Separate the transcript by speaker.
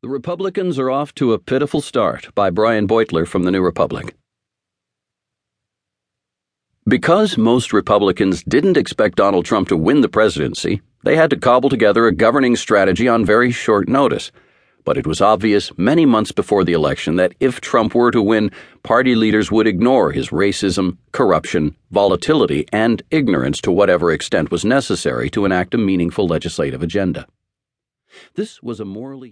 Speaker 1: The Republicans are off to a pitiful start by Brian Beutler from the New Republic. Because most Republicans didn't expect Donald Trump to win the presidency, they had to cobble together a governing strategy on very short notice. But it was obvious many months before the election that if Trump were to win, party leaders would ignore his racism, corruption, volatility, and ignorance to whatever extent was necessary to enact a meaningful legislative agenda. This was a morally